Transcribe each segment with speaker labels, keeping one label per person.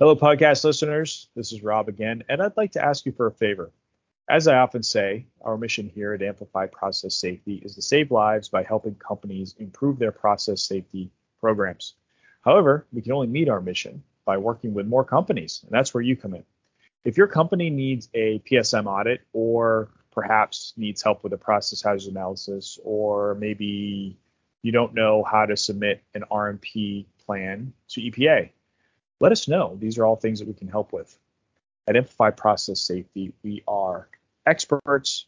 Speaker 1: Hello, podcast listeners. This is Rob again, and I'd like to ask you for a favor. As I often say, our mission here at Amplify Process Safety is to save lives by helping companies improve their process safety programs. However, we can only meet our mission by working with more companies, and that's where you come in. If your company needs a PSM audit or perhaps needs help with a process hazard analysis, or maybe you don't know how to submit an RMP plan to EPA, let us know. These are all things that we can help with. At Amplify Process Safety, we are experts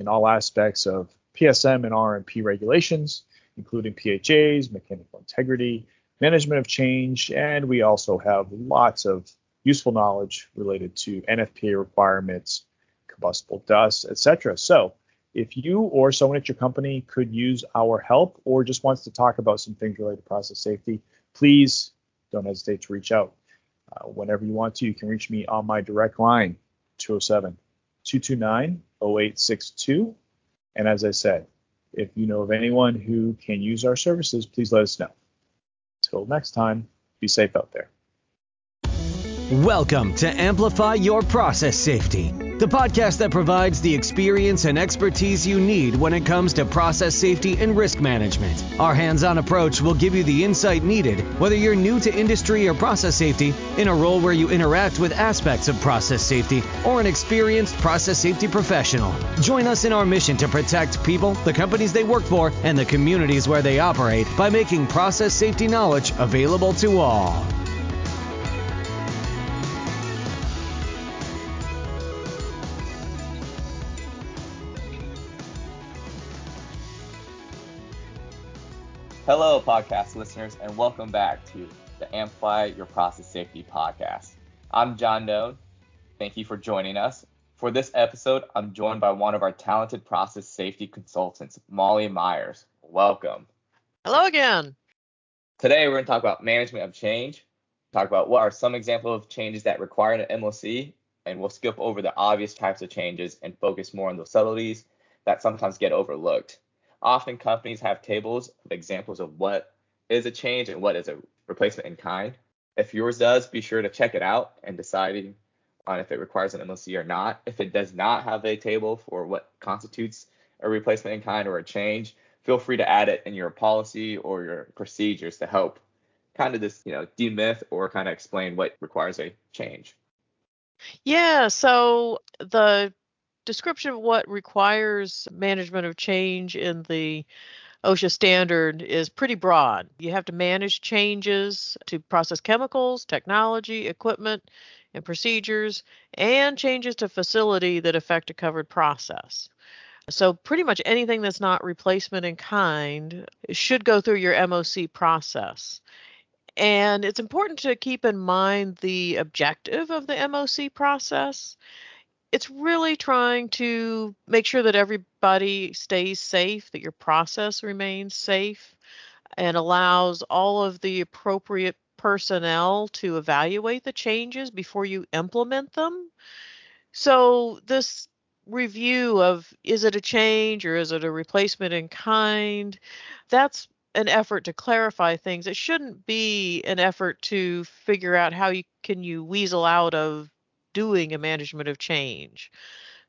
Speaker 1: in all aspects of PSM and RMP regulations, including PHAs, mechanical integrity, management of change, and we also have lots of useful knowledge related to NFPA requirements, combustible dust, etc. So, if you or someone at your company could use our help or just wants to talk about some things related to process safety, please don't hesitate to reach out. Uh, whenever you want to, you can reach me on my direct line, 207 229 0862. And as I said, if you know of anyone who can use our services, please let us know. Till next time, be safe out there.
Speaker 2: Welcome to Amplify Your Process Safety, the podcast that provides the experience and expertise you need when it comes to process safety and risk management. Our hands on approach will give you the insight needed, whether you're new to industry or process safety, in a role where you interact with aspects of process safety, or an experienced process safety professional. Join us in our mission to protect people, the companies they work for, and the communities where they operate by making process safety knowledge available to all.
Speaker 3: Hello, podcast listeners, and welcome back to the Amplify Your Process Safety podcast. I'm John Doe. Thank you for joining us. For this episode, I'm joined by one of our talented process safety consultants, Molly Myers. Welcome.
Speaker 4: Hello again.
Speaker 3: Today, we're going to talk about management of change, talk about what are some examples of changes that require an MOC, and we'll skip over the obvious types of changes and focus more on the subtleties that sometimes get overlooked. Often companies have tables of examples of what is a change and what is a replacement in kind. If yours does, be sure to check it out and deciding on if it requires an MOC or not. If it does not have a table for what constitutes a replacement in kind or a change, feel free to add it in your policy or your procedures to help kind of this, you know, demyth or kind of explain what requires a change.
Speaker 4: Yeah, so the description of what requires management of change in the OSHA standard is pretty broad. You have to manage changes to process chemicals, technology, equipment, and procedures, and changes to facility that affect a covered process. So, pretty much anything that's not replacement in kind should go through your MOC process. And it's important to keep in mind the objective of the MOC process it's really trying to make sure that everybody stays safe, that your process remains safe, and allows all of the appropriate personnel to evaluate the changes before you implement them. So, this review of is it a change or is it a replacement in kind, that's an effort to clarify things. It shouldn't be an effort to figure out how you can you weasel out of doing a management of change.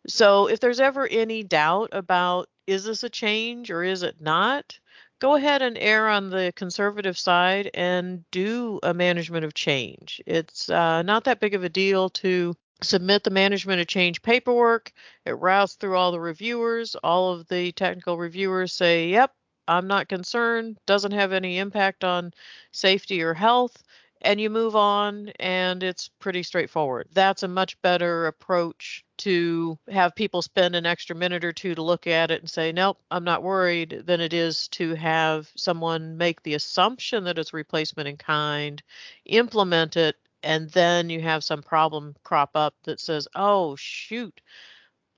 Speaker 4: So if there's ever any doubt about is this a change or is it not, go ahead and err on the conservative side and do a management of change. It's uh, not that big of a deal to submit the management of change paperwork. It routes through all the reviewers. All of the technical reviewers say, yep, I'm not concerned, doesn't have any impact on safety or health and you move on and it's pretty straightforward. That's a much better approach to have people spend an extra minute or two to look at it and say, nope, I'm not worried, than it is to have someone make the assumption that it's replacement in kind, implement it, and then you have some problem crop up that says, oh, shoot.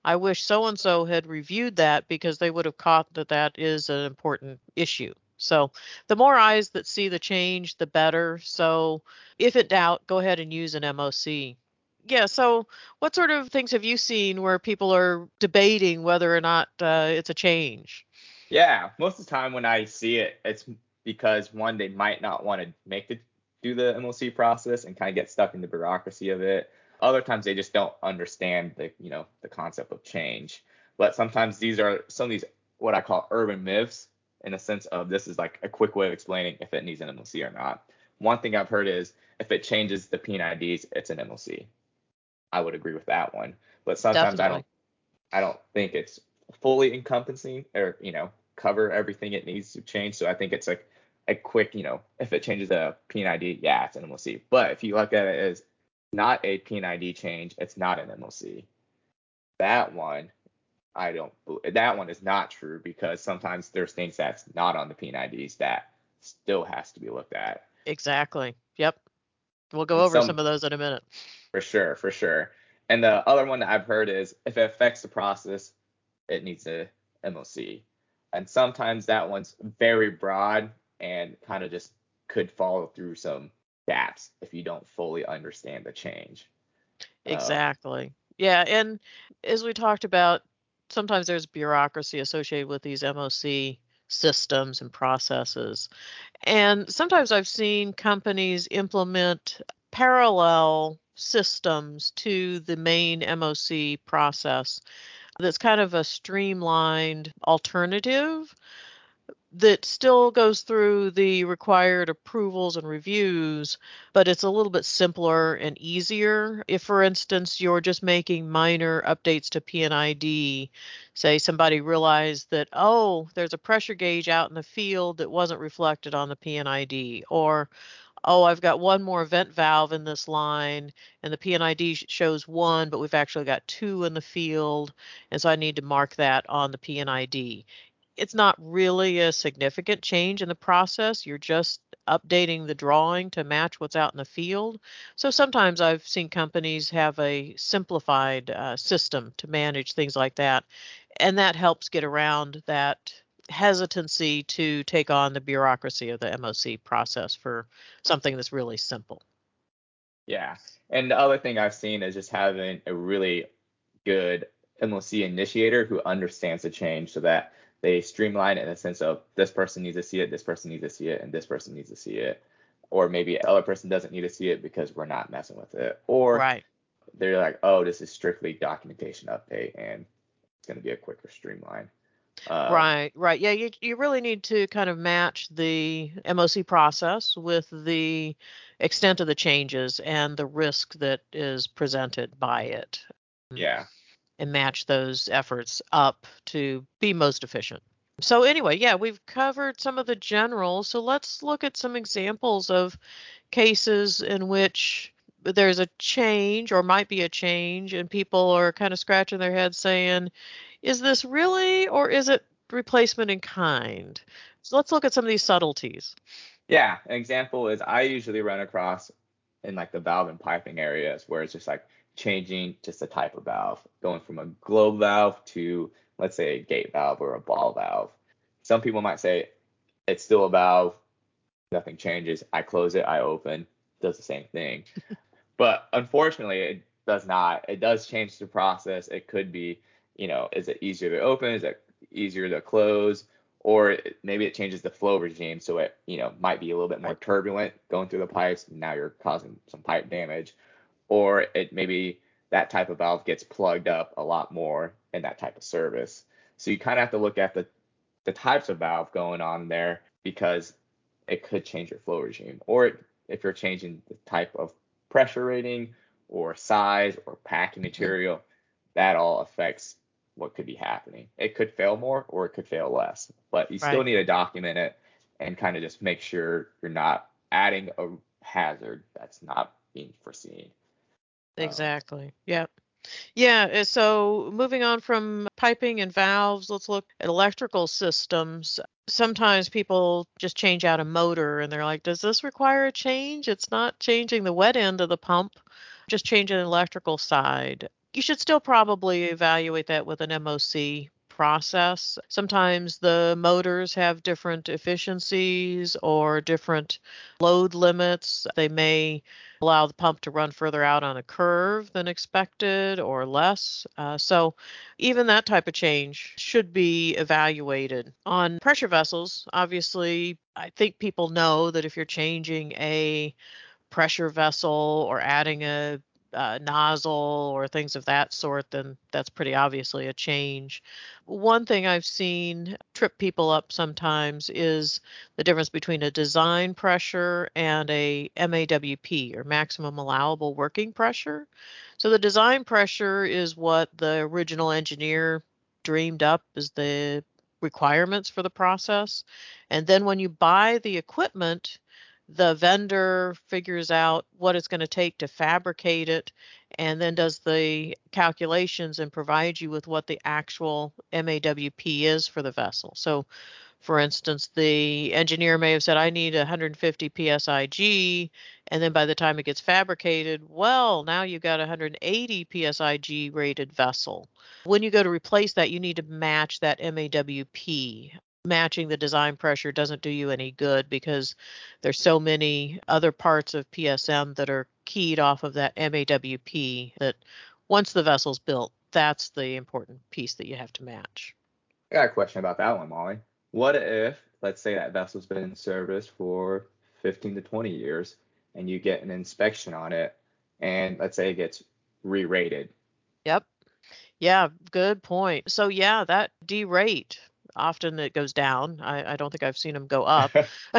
Speaker 4: I wish so and so had reviewed that because they would have caught that that is an important issue. So the more eyes that see the change, the better. So if in doubt, go ahead and use an MOC. Yeah. So what sort of things have you seen where people are debating whether or not uh, it's a change?
Speaker 3: Yeah. Most of the time when I see it, it's because one, they might not want to make the do the MOC process and kind of get stuck in the bureaucracy of it. Other times they just don't understand the you know the concept of change. But sometimes these are some of these what I call urban myths in a sense of this is like a quick way of explaining if it needs an MOC or not. One thing I've heard is if it changes the P&IDs, it's an MOC. I would agree with that one. But sometimes Definitely. I don't I don't think it's fully encompassing or you know cover everything it needs to change. So I think it's like a quick, you know, if it changes the P&ID, yeah, it's an MOC. But if you look at it as not a P&ID change, it's not an MOC. That one, I don't. That one is not true because sometimes there's things that's not on the P&IDs that still has to be looked at.
Speaker 4: Exactly. Yep. We'll go over some, some of those in a minute.
Speaker 3: For sure, for sure. And the other one that I've heard is if it affects the process, it needs a MOC. And sometimes that one's very broad and kind of just could fall through some gaps if you don't fully understand the change.
Speaker 4: Uh, exactly. Yeah, and as we talked about, sometimes there's bureaucracy associated with these MOC systems and processes. And sometimes I've seen companies implement parallel systems to the main MOC process that's kind of a streamlined alternative that still goes through the required approvals and reviews, but it's a little bit simpler and easier. If, for instance, you're just making minor updates to P&ID, say somebody realized that, oh, there's a pressure gauge out in the field that wasn't reflected on the P&ID, or oh, I've got one more vent valve in this line, and the P&ID shows one, but we've actually got two in the field, and so I need to mark that on the P&ID it's not really a significant change in the process. You're just updating the drawing to match what's out in the field. So sometimes I've seen companies have a simplified uh, system to manage things like that, and that helps get around that hesitancy to take on the bureaucracy of the MOC process for something that's really simple.
Speaker 3: Yeah. And the other thing I've seen is just having a really good MOC initiator who understands the change so that they streamline it in a sense of this person needs to see it, this person needs to see it, and this person needs to see it. Or maybe the other person doesn't need to see it because we're not messing with it. Or
Speaker 4: right.
Speaker 3: they're like, oh, this is strictly documentation update and it's going to be a quicker streamline.
Speaker 4: Um, right, right. Yeah, you, you really need to kind of match the MOC process with the extent of the changes and the risk that is presented by it.
Speaker 3: Yeah
Speaker 4: and match those efforts up to be most efficient. So, anyway, yeah, we've covered some of the general. So, let's look at some examples of cases in which there's a change or might be a change, and people are kind of scratching their heads saying, is this really or is it replacement in kind? So, let's look at some of these subtleties.
Speaker 3: Yeah, an example is I usually run across in like the valve and piping areas where it's just like changing just the type of valve, going from a globe valve to, let's say, a gate valve or a ball valve. Some people might say it's still a valve, nothing changes. I close it, I open, does the same thing. but unfortunately, it does not. It does change the process. It could be, you know, is it easier to open? Is it easier to close? Or maybe it changes the flow regime, so it, you know, might be a little bit more turbulent going through the pipes. Now you're causing some pipe damage or it maybe that type of valve gets plugged up a lot more in that type of service. So you kind of have to look at the the types of valve going on there because it could change your flow regime. Or if you're changing the type of pressure rating or size or packing mm-hmm. material, that all affects what could be happening. It could fail more or it could fail less, but you still need to document it and kind of just make sure you're not adding a hazard that's not being foreseen.
Speaker 4: Exactly. Yep. Yeah, eh, so moving on from piping and valves, let's look at electrical systems. Sometimes people just change out a motor and they're like, does this require a change? It's not changing the wet end of the pump, just changing the electrical side. You should still probably evaluate that with an MOC process. Sometimes the motors have different efficiencies or different load limits. They may allow the pump to run further out on a curve than expected or less. Uh, so, even that type of change should be evaluated. On pressure vessels, obviously, I think people know that if you're changing a pressure vessel or adding a, a, nozzle or things of that sort, then that's pretty obviously a change. One thing I've seen trip people up sometimes is the difference between a design pressure and a MAWP or maximum allowable working pressure. So the design pressure is what the original engineer dreamed up as the requirements for the process. And then when you buy the equipment, the vendor figures out what it's going to take to fabricate it and then does the calculations and provides you with what the actual MAWP is for the vessel. So for instance, the engineer may have said, I need 150 psig, and then by the time it gets fabricated, well, now you've got 180 psig rated vessel. When you go to replace that, you need to match that MAWP. Matching the design pressure doesn't do you any good because there's so many other parts of PSM that are keyed off of that MAWP that once the vessel's built, that's the important piece that you have to match.
Speaker 3: I got a question about that one, Molly. What if, let's say that vessel's been in service for 15 to 20 years and you get an inspection on it and let's say it gets re-rated?
Speaker 4: Yep. Yeah, good point. So yeah, that derate often it goes down. I, I don't think I've seen them go up,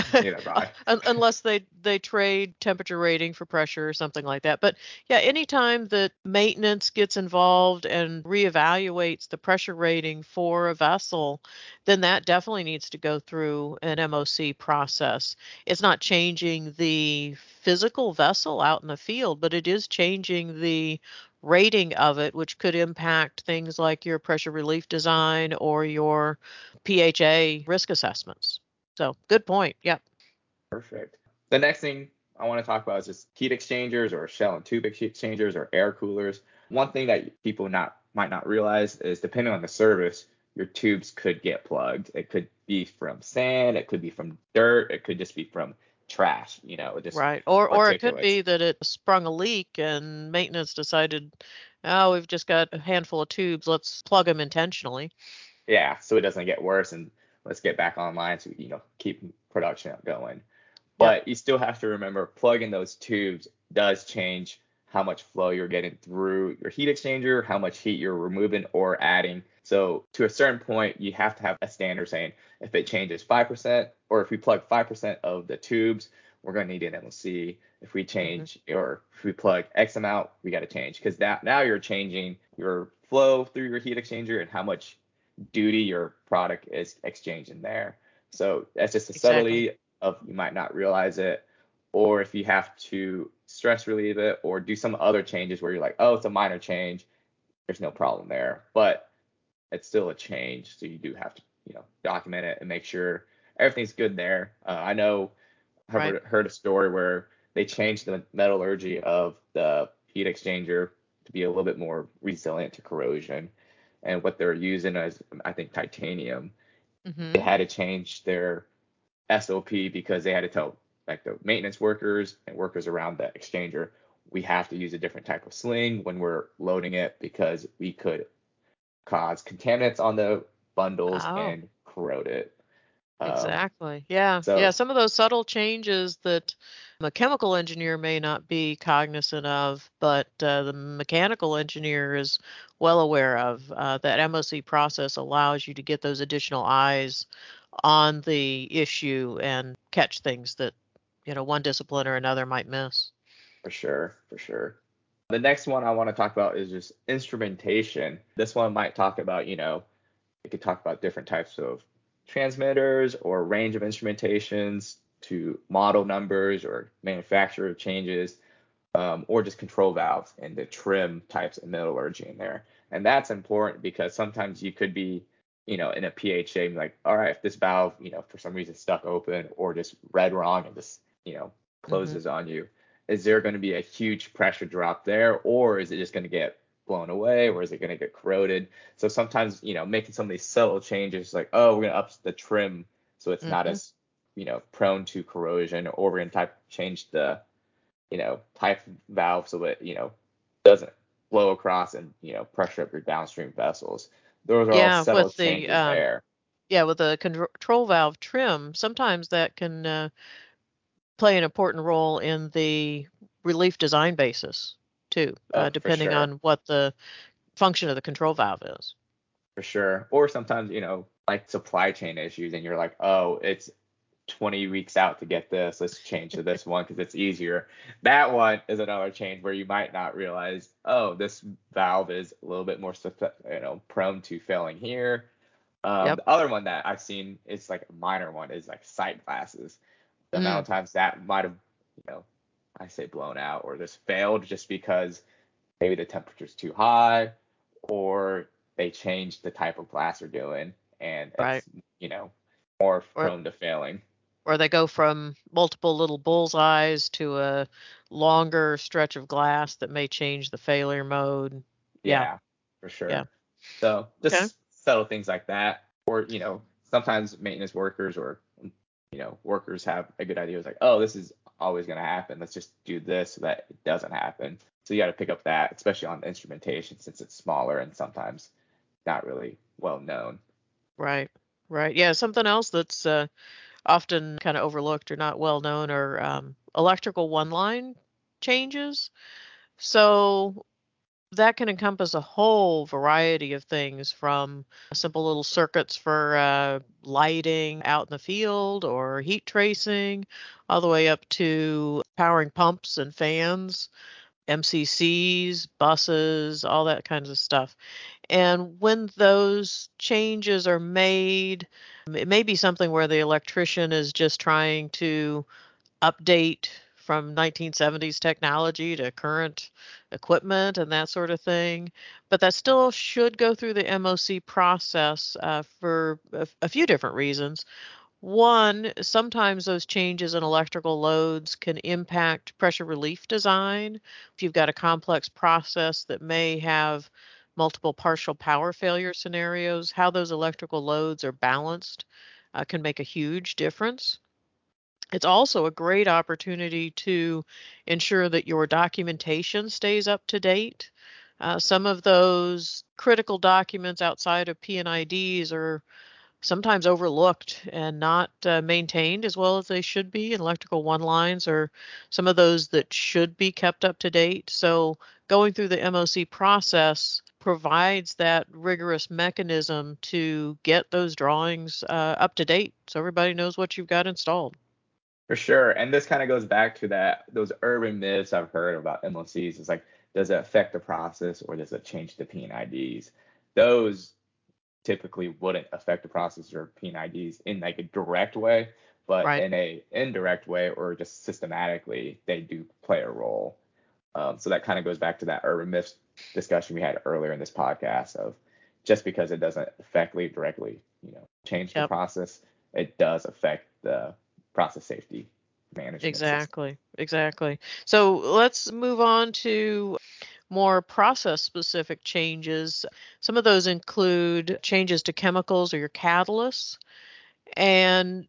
Speaker 4: unless they they trade temperature rating for pressure or something like that. But yeah, anytime that maintenance gets involved and reevaluates the pressure rating for a vessel, then that definitely needs to go through an MOC process. It's not changing the physical vessel out in the field, but it is changing the rating of it, which could impact things like your pressure relief design or your PHA risk assessments. So, good point. Yep.
Speaker 3: Perfect. The next thing I want to talk about is just heat exchangers or shell and tube exchangers or air coolers. One thing that people not might not realize is depending on the service, your tubes could get plugged. It could be from sand, it could be from dirt, it could just be from trash, you know, just
Speaker 4: right. Or or it could be that it sprung a leak and maintenance decided, oh, we've just got a handful of tubes, let's plug them intentionally.
Speaker 3: Yeah, so it doesn't get worse and let's get back online so you know keep production going. But you still have to remember plugging those tubes does change how much flow you're getting through your heat exchanger, how much heat you're removing or adding. So to a certain point, you have to have a standard saying if it changes 5% or if we plug 5% of the tubes, we're going to need an MOC. If we change mm-hmm. or if we plug X amount, we got to change because that now you're changing your flow through your heat exchanger and how much duty your product is exchanging there. So that's just a exactly. subtlety of you might not realize it or if you have to stress relieve it or do some other changes where you're like, oh, it's a minor change, there's no problem there. But it's still a change, so you do have to, you know, document it and make sure everything's good there. Uh, I know I've right. heard, heard a story where they changed the metallurgy of the heat exchanger to be a little bit more resilient to corrosion. And what they're using is, I think, titanium. Mm-hmm. They had to change their SOP because they had to tell like the maintenance workers and workers around the exchanger, we have to use a different type of sling when we're loading it because we could cause contaminants on the bundles oh. and corrode it.
Speaker 4: Um, exactly. Um, yeah. So, yeah. Some of those subtle changes that a chemical engineer may not be cognizant of, but uh, the mechanical engineer is well aware of. Uh, that MOC process allows you to get those additional eyes on the issue and catch things that you know one discipline or another might miss.
Speaker 3: For sure, for sure. The next one I want to talk about is just instrumentation. This one might talk about, you know, we could talk about different types of transmitters or range of instrumentations to model numbers or manufacturer changes, um, or just control valves and the trim types of metallurgy in there. And that's important because sometimes you could be, you know, in a PHA, like, all right, if this valve, you know, for some reason stuck open or just read wrong and this you know mm-hmm. closes mm-hmm. on you is there going to be a huge pressure drop there or is it just going to get blown away or is it going to get corroded so sometimes you know making some of these subtle changes like oh we're going to up the trim so it's mm-hmm. not as you know prone to corrosion or we're going to type change the you know type valve so that you know doesn't blow across and you know pressure up your downstream vessels those are yeah, all subtle changes the, um, there
Speaker 4: yeah with the control valve trim sometimes that can uh, play an important role in the relief design basis too,
Speaker 3: Oh,
Speaker 4: uh, depending
Speaker 3: sure.
Speaker 4: on what the function of the control valve is.
Speaker 3: for sure. Or sometimes, you know, like supply chain issues, and you're like, oh, it's 20 weeks out to get this. Let's change to this one because it's easier. That one is another change where you might not realize, oh, this valve is a little bit more, you know, prone to failing here. Um,
Speaker 4: Yep.
Speaker 3: The other one that I've seen, it's like a minor one, is like sight glasses. The amount of mm-hmm. times that might have, you know, I say blown out or just failed just because maybe the temperature's too high or they changed the type of glass they're doing and
Speaker 4: Right.
Speaker 3: it's you know more
Speaker 4: Or-
Speaker 3: prone to failing.
Speaker 4: Or they go from multiple little bullseyes to a longer stretch of glass that may change the failure mode. Yeah.
Speaker 3: for sure.
Speaker 4: Yeah.
Speaker 3: So just
Speaker 4: Okay.
Speaker 3: subtle things like that, or you know, sometimes maintenance workers or you know workers have a good idea. It's like, oh, this is always going to happen. Let's just do this so that it doesn't happen. So you got to pick up that, especially on instrumentation since it's smaller and sometimes not really well known.
Speaker 4: Right. Right. Yeah. Something else that's uh, often kind of overlooked or not well known are um, electrical one line changes. So that can encompass a whole variety of things from simple little circuits for uh, lighting out in the field or heat tracing, all the way up to powering pumps and fans, MCCs, buses, all that kinds of stuff. And when those changes are made, it may be something where the electrician is just trying to update from 1970s technology to current equipment and that sort of thing. But that still should go through the MOC process uh, for a, a few different reasons. One, sometimes those changes in electrical loads can impact pressure relief design. If you've got a complex process that may have multiple partial power failure scenarios, how those electrical loads are balanced uh, can make a huge difference. It's also a great opportunity to ensure that your documentation stays up to date. Uh, some of those critical documents outside of P&IDs are sometimes overlooked and not uh, maintained as well as they should be. Electrical one lines are some of those that should be kept up to date. So going through the MOC process provides that rigorous mechanism to get those drawings uh, up to date so everybody knows what you've got installed.
Speaker 3: For sure. And this kind of goes back to that those urban myths I've heard about MOCs. It's like, does it affect the process or does it change the P&IDs? Those typically wouldn't affect the process or P&IDs in like a direct way, but
Speaker 4: Right.
Speaker 3: in a indirect way or just systematically, they do play a role. Um, so that kind of goes back to that urban myths discussion we had earlier in this podcast of just because it doesn't effectively directly, you know, change the process, it does affect the process safety management. system.
Speaker 4: Exactly, exactly. So let's move on to more process specific changes. Some of those include changes to chemicals or your catalysts. And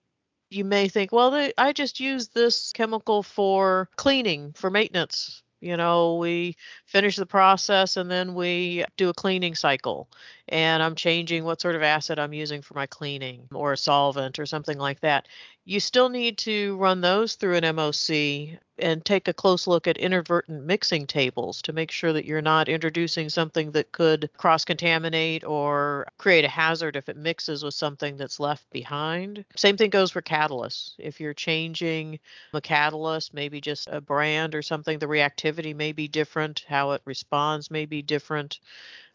Speaker 4: you may think, well, they, I just use this chemical for cleaning, for maintenance. You know, we finish the process and then we do a cleaning cycle. And I'm changing what sort of acid I'm using for my cleaning or a solvent or something like that. You still need to run those through an MOC and take a close look at inadvertent mixing tables to make sure that you're not introducing something that could cross contaminate or create a hazard if it mixes with something that's left behind. Same thing goes for catalysts. If you're changing a catalyst, maybe just a brand or something, the reactivity may be different, how it responds may be different,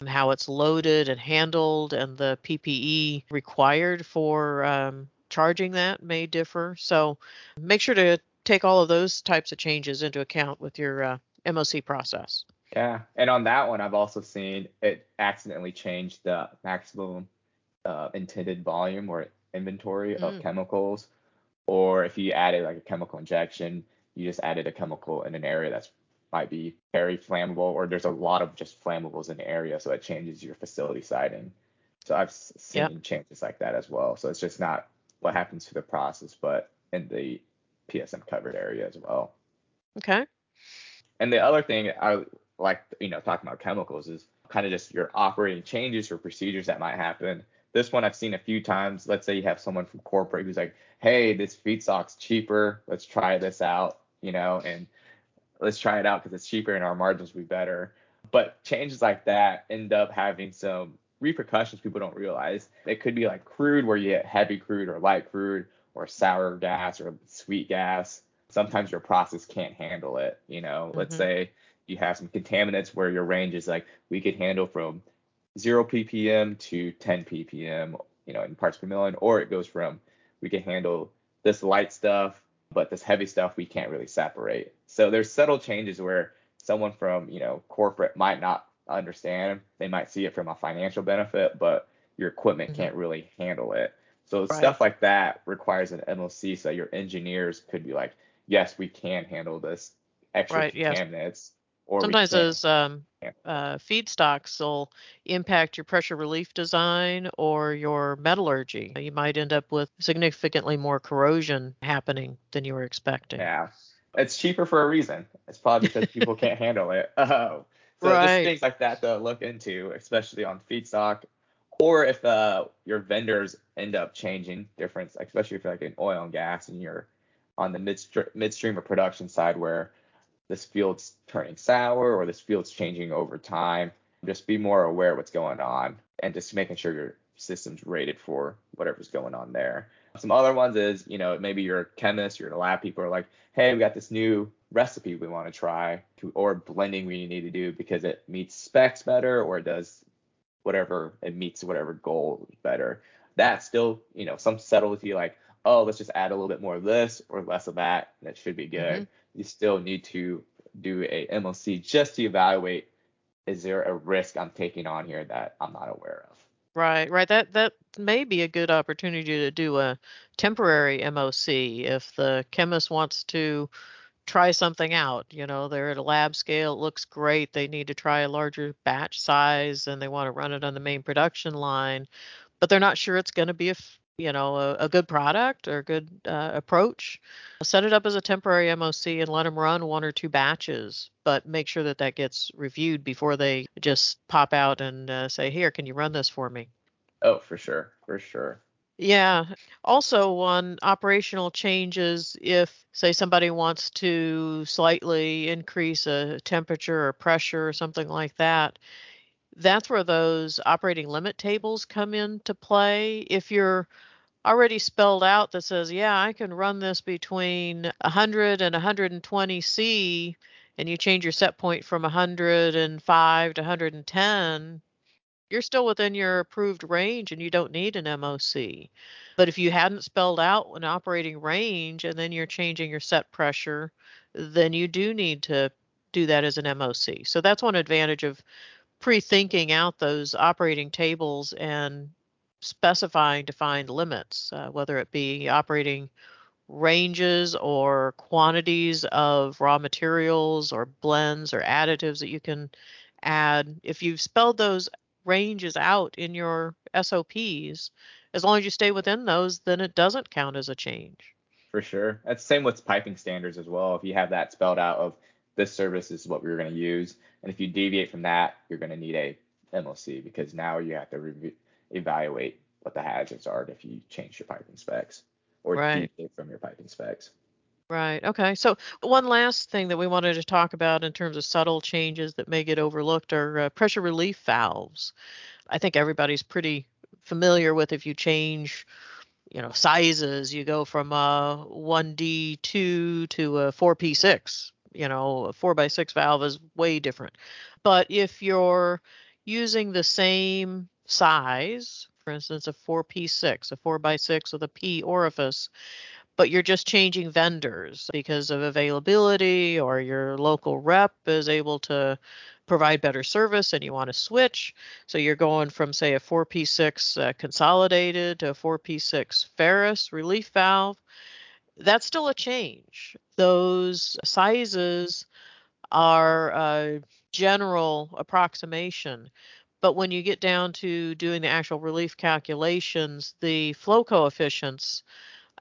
Speaker 4: and how it's loaded and handled, and the PPE required for um, charging that may differ. So make sure to take all of those types of changes into account with your uh, MOC process.
Speaker 3: Yeah, and on that one, I've also seen it accidentally change the maximum uh, intended volume or inventory of
Speaker 4: Mm.
Speaker 3: chemicals, or if you added like a chemical injection, you just added a chemical in an area that's might be very flammable, or there's a lot of just flammables in the area, so it changes your facility siting. So I've seen
Speaker 4: Yep.
Speaker 3: changes like that as well. So it's just not what happens to the process, but in the PSM covered area as well.
Speaker 4: Okay.
Speaker 3: And the other thing I like, you know, talking about chemicals is kind of just your operating changes or procedures that might happen this one I've seen a few times. Let's say you have someone from corporate who's like, hey, this feedstock's cheaper. Let's try this out, you know, and let's try it out because it's cheaper and our margins will be better. But changes like that end up having some repercussions people don't realize. It could be like crude, where you get heavy crude or light crude or sour gas or sweet gas. Sometimes your process can't handle it. You know, mm-hmm. let's say you have some contaminants where your range is like we could handle from 0 ppm to 10 ppm, you know, in parts per million, or it goes from we can handle this light stuff, but this heavy stuff we can't really separate. So there's subtle changes where someone from, you know, corporate might not understand. They might see it from a financial benefit, but your equipment mm-hmm. can't really handle it. So right. stuff like that requires an MOC so your engineers could be like, yes, we can handle this extra right, contaminants.
Speaker 4: Or Sometimes those um, uh, feedstocks will impact your pressure relief design or your metallurgy. You might end up with significantly more corrosion happening than you were expecting.
Speaker 3: Yeah, it's cheaper for a reason. It's probably because people can't handle it. Uh, so right. just things like that to look into, especially on feedstock, or if uh, your vendors end up changing difference, especially if you're like in oil and gas and you're on the midstream midstream or production side where this field's turning sour or this field's changing over time. Just be more aware of what's going on and just making sure your system's rated for whatever's going on there. Some other ones is, you know, maybe you're a chemist, you're a lab people are like, hey, we got this new recipe we want to try to, or blending we need to do because it meets specs better or it does whatever, it meets whatever goal better. That still, you know, some subtlety like, oh, let's just add a little bit more of this or less of that, and it should be good. Mm-hmm you still need to do a MOC just to evaluate is there a risk I'm taking on here that I'm not aware of.
Speaker 4: Right, right. That that may be a good opportunity to do a temporary MOC if the chemist wants to try something out. You know, they're at a lab scale, it looks great. They need to try a larger batch size and they want to run it on the main production line, but they're not sure it's going to be a you know a, a good product or a good uh, approach set it up as a temporary moc and let them run one or two batches but make sure that that gets reviewed before they just pop out and uh, say here can you run this for me
Speaker 3: oh for sure for sure
Speaker 4: yeah. Also, on operational changes, if, say, somebody wants to slightly increase a temperature or pressure or something like that, that's where those operating limit tables come into play. If you're already spelled out that says, yeah, I can run this between 100 and 120 C, and you change your set point from 105 to 110, you're still within your approved range and you don't need an MOC. But if you hadn't spelled out an operating range and then you're changing your set pressure, then you do need to do that as an MOC. So that's one advantage of pre-thinking out those operating tables and specifying defined limits, uh, whether it be operating ranges or quantities of raw materials or blends or additives that you can add. If you've spelled those ranges out in your SOPs, as long as you stay within those, then it doesn't count as a change.
Speaker 3: For sure. That's the same with piping standards as well. If you have that spelled out of this service is what we are going to use. And if you deviate from that, you're going to need a MOC because now you have to re- evaluate what the hazards are if you change your piping specs or right. deviate from your piping specs.
Speaker 4: Right. Okay. So one last thing that we wanted to talk about in terms of subtle changes that may get overlooked are uh, pressure relief valves. I think everybody's pretty familiar with if you change you know sizes you go from a 1d2 to a 4p6 you know, a four by six valve is way different. But if you're using the same size, for instance, a 4P6, a 4 by 6 with a P orifice, but you're just changing vendors because of availability or your local rep is able to provide better service and you want to switch. So you're going from, say, a 4P6 uh, consolidated to a 4P6 Farris relief valve that's still a change. Those sizes are a general approximation. But when you get down to doing the actual relief calculations, the flow coefficients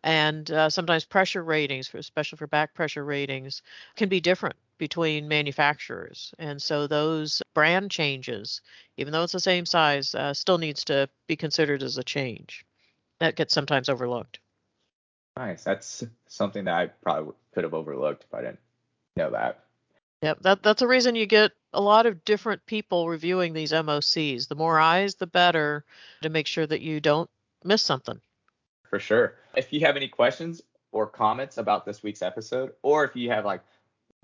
Speaker 4: and uh, sometimes pressure ratings, for, especially for back pressure ratings, can be different between manufacturers. And so those brand changes, even though it's the same size, uh, still needs to be considered as a change. That gets sometimes overlooked.
Speaker 3: Nice. That's something that I probably could have overlooked if I didn't know that.
Speaker 4: Yep, that, that's a reason you get a lot of different people reviewing these MOCs. The more eyes, the better to make sure that you don't miss something.
Speaker 3: For sure. If you have any questions or comments about this week's episode, or if you have like,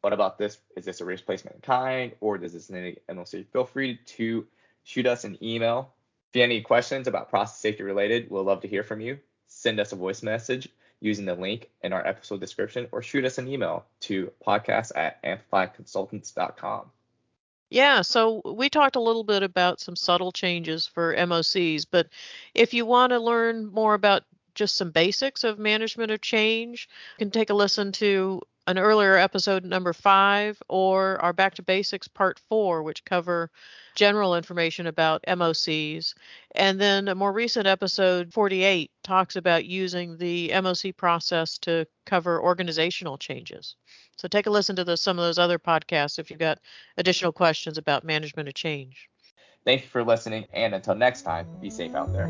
Speaker 3: what about this? Is this a replacement in kind, or does this need MOC? Feel free to shoot us an email. If you have any questions about process safety related, we'll love to hear from you. Send us a voice message using the link in our episode description or shoot us an email to podcast at amplifyconsultants.com.
Speaker 4: Yeah, so we talked a little bit about some subtle changes for MOCs, but if you want to learn more about just some basics of management of change, you can take a listen to an earlier episode number five or our back to basics part four which cover general information about mocs and then a more recent episode 48 talks about using the moc process to cover organizational changes. So take a listen to the, some of those other podcasts if you've got additional questions about management of change.
Speaker 3: Thank you for listening and until next time be safe out there